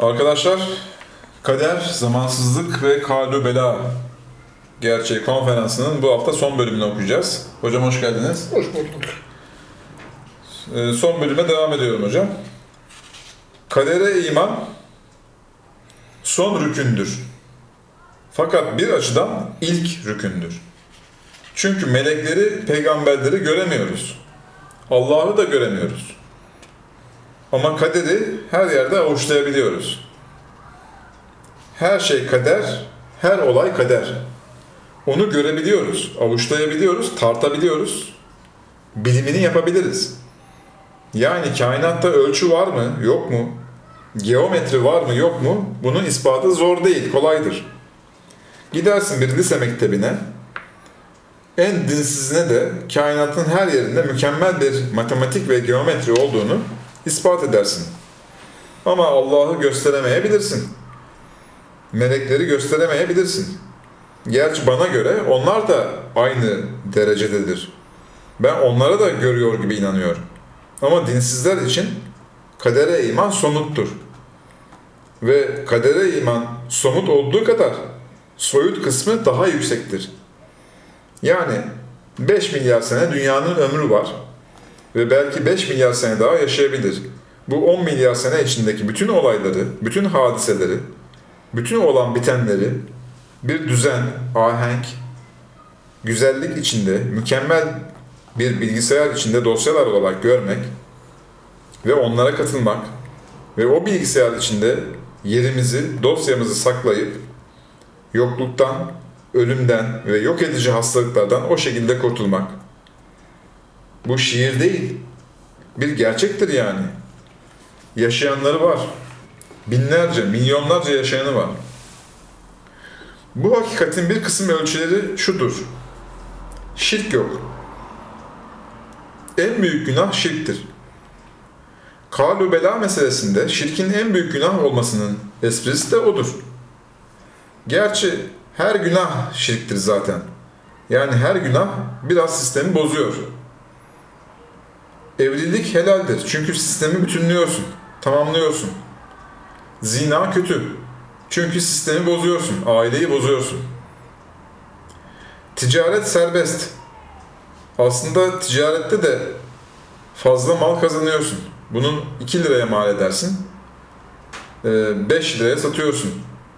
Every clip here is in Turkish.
Arkadaşlar, Kader, Zamansızlık ve Kalü Bela Gerçeği konferansının bu hafta son bölümünü okuyacağız. Hocam hoş geldiniz. Hoş bulduk. Ee, son bölüme devam ediyorum hocam. Kadere iman son rükündür. Fakat bir açıdan ilk rükündür. Çünkü melekleri, peygamberleri göremiyoruz. Allah'ı da göremiyoruz. Ama kaderi her yerde avuçlayabiliyoruz. Her şey kader, her olay kader. Onu görebiliyoruz, avuçlayabiliyoruz, tartabiliyoruz. Bilimini yapabiliriz. Yani kainatta ölçü var mı, yok mu? Geometri var mı, yok mu? Bunun ispatı zor değil, kolaydır. Gidersin bir lise mektebine, en dinsizine de kainatın her yerinde mükemmel bir matematik ve geometri olduğunu ispat edersin. Ama Allah'ı gösteremeyebilirsin. Melekleri gösteremeyebilirsin. Gerçi bana göre onlar da aynı derecededir. Ben onlara da görüyor gibi inanıyorum. Ama dinsizler için kadere iman somuttur. Ve kadere iman somut olduğu kadar soyut kısmı daha yüksektir. Yani 5 milyar sene dünyanın ömrü var ve belki 5 milyar sene daha yaşayabilir. Bu 10 milyar sene içindeki bütün olayları, bütün hadiseleri, bütün olan bitenleri bir düzen, ahenk, güzellik içinde, mükemmel bir bilgisayar içinde dosyalar olarak görmek ve onlara katılmak ve o bilgisayar içinde yerimizi, dosyamızı saklayıp yokluktan, ölümden ve yok edici hastalıklardan o şekilde kurtulmak. Bu şiir değil, bir gerçektir yani. Yaşayanları var. Binlerce, milyonlarca yaşayanı var. Bu hakikatin bir kısım ölçüleri şudur. Şirk yok. En büyük günah şirktir. Kalu bela meselesinde şirkin en büyük günah olmasının esprisi de odur. Gerçi her günah şirktir zaten. Yani her günah biraz sistemi bozuyor. Evlilik helaldir çünkü sistemi bütünlüyorsun, tamamlıyorsun. Zina kötü çünkü sistemi bozuyorsun, aileyi bozuyorsun. Ticaret serbest. Aslında ticarette de fazla mal kazanıyorsun. Bunun 2 liraya mal edersin. 5 liraya satıyorsun.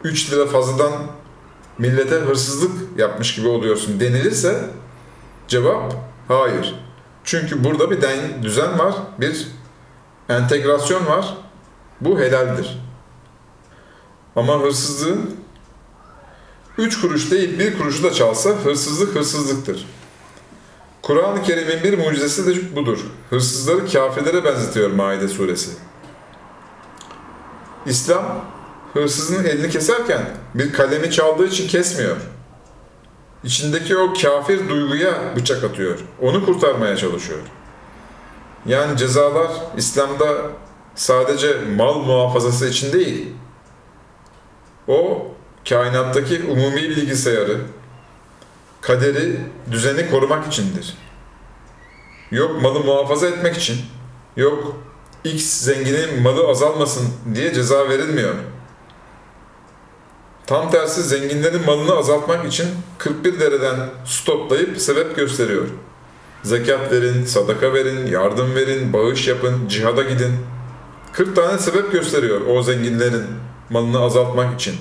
3 lira fazladan millete hırsızlık yapmış gibi oluyorsun denilirse cevap hayır. Çünkü burada bir den, düzen var, bir entegrasyon var. Bu helaldir. Ama hırsızlığın 3 kuruş değil bir kuruşu da çalsa hırsızlık hırsızlıktır. Kur'an-ı Kerim'in bir mucizesi de budur. Hırsızları kafirlere benzetiyor Maide suresi. İslam hırsızın elini keserken bir kalemi çaldığı için kesmiyor. İçindeki o kafir duyguya bıçak atıyor. Onu kurtarmaya çalışıyor. Yani cezalar İslam'da sadece mal muhafazası için değil. O kainattaki umumi bilgisayarı, kaderi, düzeni korumak içindir. Yok malı muhafaza etmek için, yok X zenginin malı azalmasın diye ceza verilmiyor. Tam tersi zenginlerin malını azaltmak için 41 dereden su toplayıp sebep gösteriyor. Zekat verin, sadaka verin, yardım verin, bağış yapın, cihada gidin. 40 tane sebep gösteriyor o zenginlerin malını azaltmak için.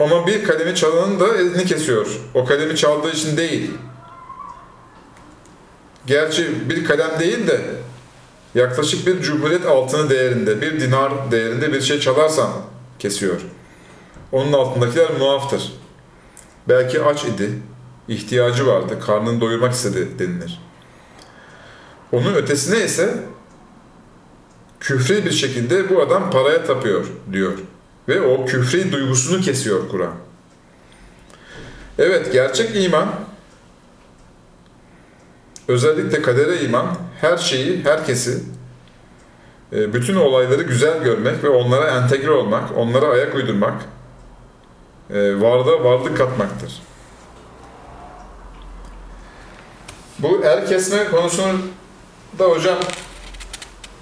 Ama bir kalemi çalanın da elini kesiyor. O kalemi çaldığı için değil. Gerçi bir kalem değil de yaklaşık bir cumhuriyet altını değerinde, bir dinar değerinde bir şey çalarsan kesiyor. Onun altındakiler muaftır. Belki aç idi, ihtiyacı vardı, karnını doyurmak istedi denilir. Onun ötesine ise küfri bir şekilde bu adam paraya tapıyor diyor. Ve o küfri duygusunu kesiyor Kur'an. Evet, gerçek iman, özellikle kadere iman, her şeyi, herkesi, e, bütün olayları güzel görmek ve onlara entegre olmak, onlara ayak uydurmak, e, varlığa varlık katmaktır. Bu er kesme konusunu da hocam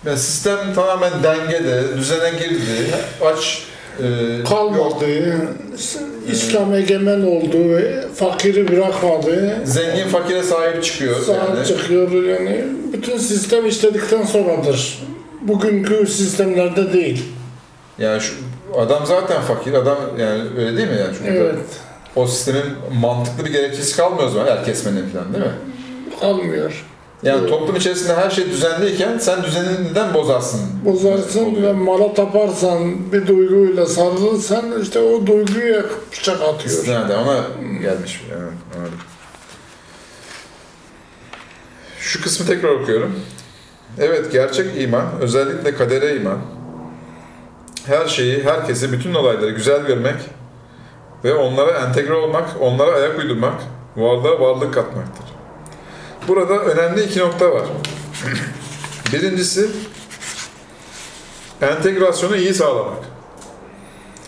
Yani sistem tamamen dengede, düzene girdi, aç e, yok. Kalmadı. İslam egemen oldu ve fakiri bırakmadı. Zengin fakire sahip çıkıyor. Sahip yani. çıkıyor yani. Bütün sistem işledikten sonradır. Bugünkü sistemlerde değil. Yani şu adam zaten fakir, adam yani öyle değil mi yani? Çünkü Evet. O sistemin mantıklı bir gerekçesi kalmıyor o zaman el kesmenin falan değil mi? Kalmıyor. Yani Evet. toplum içerisinde her şey düzenliyken sen düzenini neden bozarsın? Bozarsın Oluyor. ve mala taparsan, bir duyguyla sarılırsan işte o duyguya bıçak atıyor. İstinade ona gelmiş. Anladım. Şu kısmı tekrar okuyorum. Evet, gerçek iman, özellikle kadere iman, her şeyi, herkesi, bütün olayları güzel görmek ve onlara entegre olmak, onlara ayak uydurmak, varlığa varlık katmaktır. Burada önemli iki nokta var. Birincisi, entegrasyonu iyi sağlamak.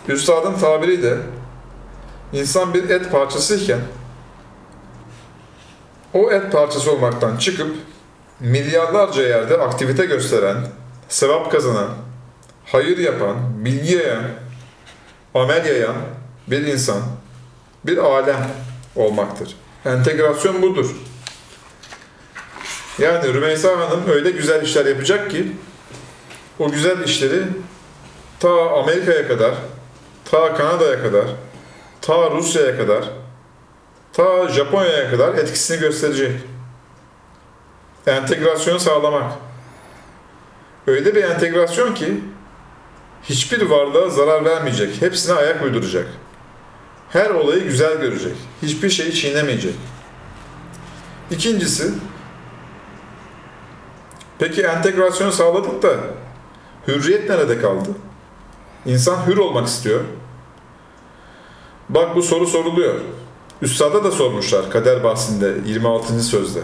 Üstadın tabiriyle İnsan bir et parçasıyken o et parçası olmaktan çıkıp milyarlarca yerde aktivite gösteren, sevap kazanan, hayır yapan, bilgi yayan, amel yayan bir insan, bir alem olmaktır. Entegrasyon budur. Yani Rümeysa Hanım öyle güzel işler yapacak ki o güzel işleri ta Amerika'ya kadar, ta Kanada'ya kadar, ta Rusya'ya kadar, ta Japonya'ya kadar etkisini gösterecek. Entegrasyonu sağlamak. Öyle bir entegrasyon ki hiçbir varlığa zarar vermeyecek. Hepsine ayak uyduracak. Her olayı güzel görecek. Hiçbir şeyi çiğnemeyecek. İkincisi, peki entegrasyonu sağladık da hürriyet nerede kaldı? İnsan hür olmak istiyor. Bak bu soru soruluyor. Üstada da sormuşlar kader bahsinde 26. sözde.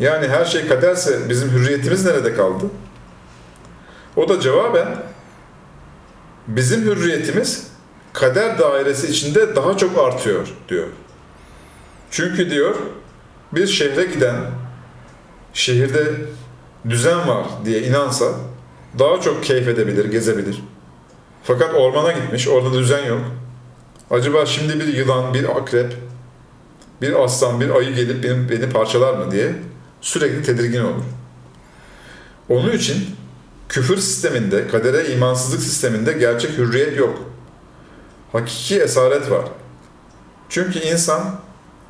Yani her şey kaderse bizim hürriyetimiz nerede kaldı? O da cevaben bizim hürriyetimiz kader dairesi içinde daha çok artıyor diyor. Çünkü diyor bir şehre giden şehirde düzen var diye inansa daha çok keyif edebilir, gezebilir. Fakat ormana gitmiş, orada düzen yok. Acaba şimdi bir yılan, bir akrep, bir aslan, bir ayı gelip beni, beni parçalar mı diye sürekli tedirgin olur. Onun için küfür sisteminde, kadere imansızlık sisteminde gerçek hürriyet yok. Hakiki esaret var. Çünkü insan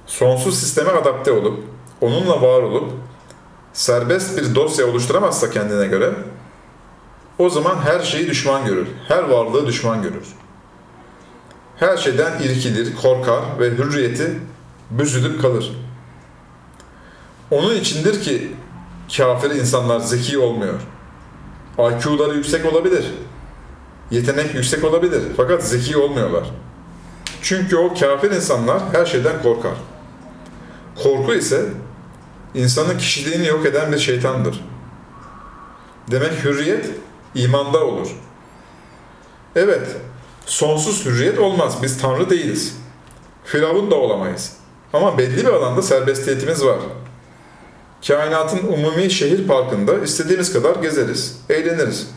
sonsuz sisteme adapte olup, onunla var olup, serbest bir dosya oluşturamazsa kendine göre, o zaman her şeyi düşman görür. Her varlığı düşman görür her şeyden irkilir, korkar ve hürriyeti büzülüp kalır. Onun içindir ki kafir insanlar zeki olmuyor. IQ'ları yüksek olabilir. Yetenek yüksek olabilir. Fakat zeki olmuyorlar. Çünkü o kafir insanlar her şeyden korkar. Korku ise insanın kişiliğini yok eden bir şeytandır. Demek hürriyet imanda olur. Evet, sonsuz hürriyet olmaz. Biz Tanrı değiliz. Firavun da olamayız. Ama belli bir alanda serbestiyetimiz var. Kainatın umumi şehir parkında istediğimiz kadar gezeriz, eğleniriz.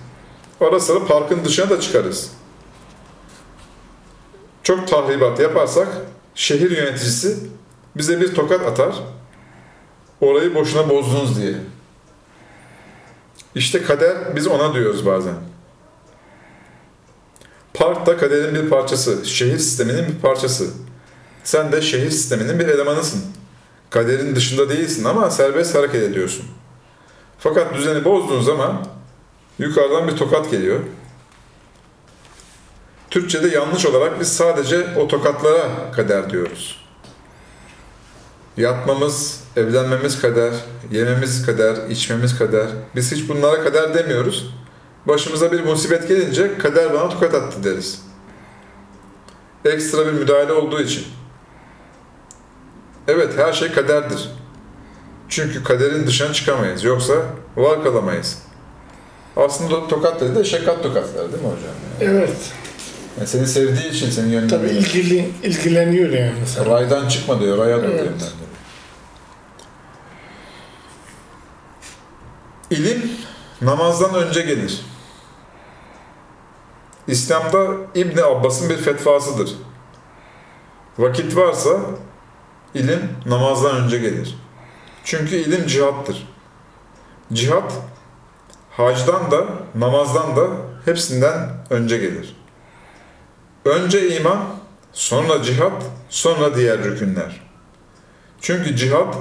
Ara sıra parkın dışına da çıkarız. Çok tahribat yaparsak şehir yöneticisi bize bir tokat atar. Orayı boşuna bozdunuz diye. İşte kader biz ona diyoruz bazen. Park da kaderin bir parçası, şehir sisteminin bir parçası. Sen de şehir sisteminin bir elemanısın. Kaderin dışında değilsin ama serbest hareket ediyorsun. Fakat düzeni bozduğun zaman yukarıdan bir tokat geliyor. Türkçe'de yanlış olarak biz sadece o tokatlara kader diyoruz. Yatmamız, evlenmemiz kader, yememiz kader, içmemiz kader. Biz hiç bunlara kader demiyoruz. Başımıza bir musibet gelince kader bana tokat attı deriz. Ekstra bir müdahale olduğu için. Evet her şey kaderdir. Çünkü kaderin dışına çıkamayız. Yoksa var kalamayız. Aslında tokat dedi de şekat tokatlar değil mi hocam? Yani Evet. yani seni sevdiği için seni Tabii yönlendiriyor. ilgili, ilgileniyor yani. Mesela. Raydan çıkma diyor, raya Evet. de. İlim namazdan önce gelir. İslam'da İbni Abbas'ın bir fetvasıdır. Vakit varsa ilim namazdan önce gelir. Çünkü ilim cihattır. Cihat, hacdan da, namazdan da hepsinden önce gelir. Önce iman, sonra cihat, sonra diğer rükünler. Çünkü cihat,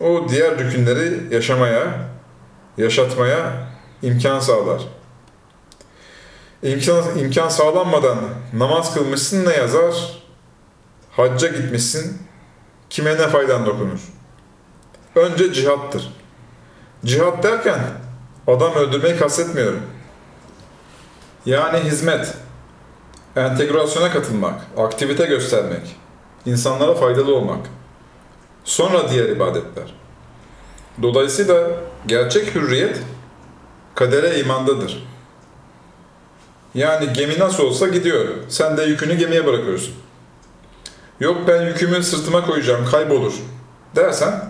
o diğer rükünleri yaşamaya, yaşatmaya imkan sağlar. İmkan, imkan sağlanmadan namaz kılmışsın ne yazar? Hacca gitmişsin, kime ne faydan dokunur? Önce cihattır. Cihat derken adam öldürmeyi kastetmiyorum. Yani hizmet, entegrasyona katılmak, aktivite göstermek, insanlara faydalı olmak. Sonra diğer ibadetler. Dolayısıyla gerçek hürriyet kadere imandadır. Yani gemi nasıl olsa gidiyor. Sen de yükünü gemiye bırakıyorsun. Yok ben yükümü sırtıma koyacağım, kaybolur dersen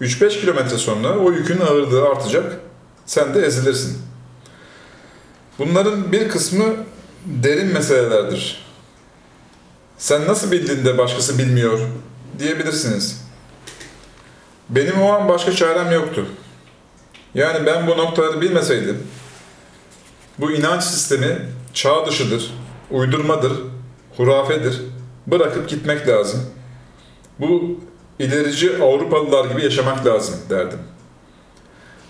3-5 kilometre sonra o yükün ağırlığı artacak. Sen de ezilirsin. Bunların bir kısmı derin meselelerdir. Sen nasıl bildin de başkası bilmiyor diyebilirsiniz. Benim o an başka çarem yoktu. Yani ben bu noktaları bilmeseydim, bu inanç sistemi çağ dışıdır, uydurmadır, hurafedir, bırakıp gitmek lazım. Bu ilerici Avrupalılar gibi yaşamak lazım derdim.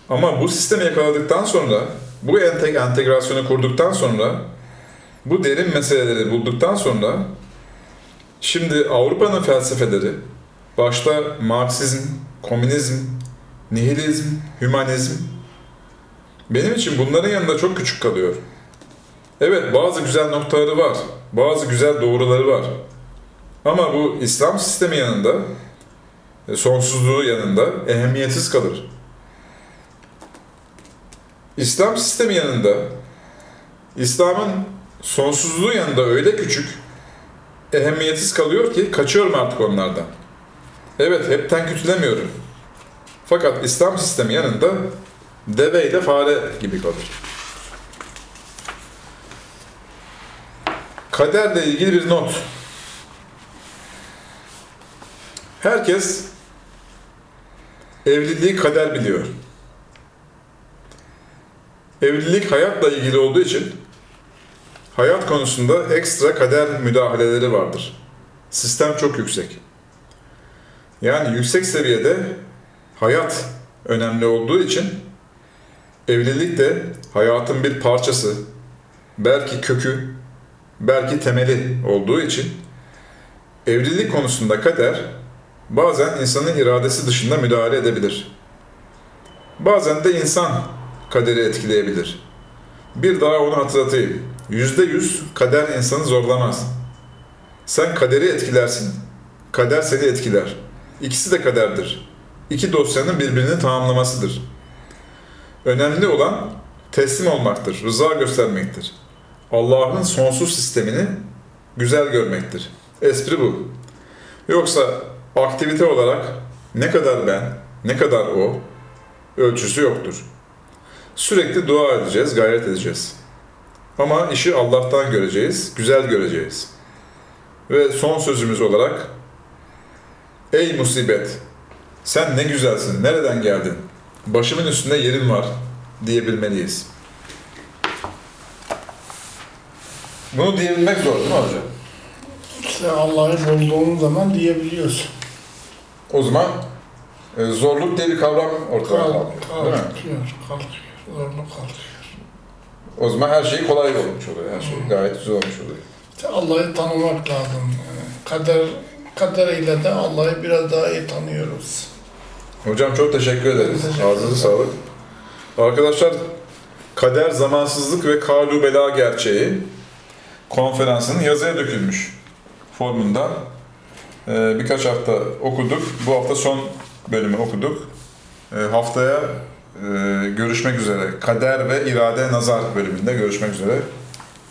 Ama bu sistemi yakaladıktan sonra, bu ente- entegrasyonu kurduktan sonra, bu derin meseleleri bulduktan sonra, şimdi Avrupa'nın felsefeleri, başta Marksizm, komünizm, nihilizm, hümanizm, benim için bunların yanında çok küçük kalıyor. Evet bazı güzel noktaları var, bazı güzel doğruları var. Ama bu İslam sistemi yanında, e, sonsuzluğu yanında ehemmiyetsiz kalır. İslam sistemi yanında, İslam'ın sonsuzluğu yanında öyle küçük, ehemmiyetsiz kalıyor ki kaçıyorum artık onlardan. Evet, hepten kötülemiyorum. Fakat İslam sistemi yanında deve ile fare gibi kalır. Kaderle ilgili bir not. Herkes evliliği kader biliyor. Evlilik hayatla ilgili olduğu için hayat konusunda ekstra kader müdahaleleri vardır. Sistem çok yüksek. Yani yüksek seviyede hayat önemli olduğu için evlilik de hayatın bir parçası, belki kökü, belki temeli olduğu için evlilik konusunda kader bazen insanın iradesi dışında müdahale edebilir. Bazen de insan kaderi etkileyebilir. Bir daha onu hatırlatayım. Yüzde yüz kader insanı zorlamaz. Sen kaderi etkilersin, kader seni etkiler. İkisi de kaderdir. İki dosyanın birbirini tamamlamasıdır. Önemli olan teslim olmaktır, rıza göstermektir. Allah'ın sonsuz sistemini güzel görmektir. Espri bu. Yoksa aktivite olarak ne kadar ben, ne kadar o ölçüsü yoktur. Sürekli dua edeceğiz, gayret edeceğiz. Ama işi Allah'tan göreceğiz, güzel göreceğiz. Ve son sözümüz olarak Ey musibet! Sen ne güzelsin, nereden geldin? Başımın üstünde yerin var diyebilmeliyiz. Bunu diyebilmek zor değil mi hocam? İşte Allah'ı bulduğun zaman diyebiliyorsun. O zaman e, zorluk diye bir kavram ortadan Kal, kalkıyor. Değil mi? kalkıyor, kalkıyor. Zorlu kalkıyor. O zaman her şey kolay olmuş oluyor. Her şey gayet güzel olmuş oluyor. İşte Allah'ı tanımak lazım. Kader, kaderiyle de Allah'ı biraz daha iyi tanıyoruz. Hocam çok teşekkür ederiz. Ağzınıza sağlık. Arkadaşlar Kader, Zamansızlık ve Kalu Bela Gerçeği konferansının yazıya dökülmüş formunda e, birkaç hafta okuduk. Bu hafta son bölümü okuduk. E, haftaya e, görüşmek üzere. Kader ve İrade Nazar bölümünde görüşmek üzere.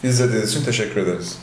İzlediğiniz için teşekkür ederiz.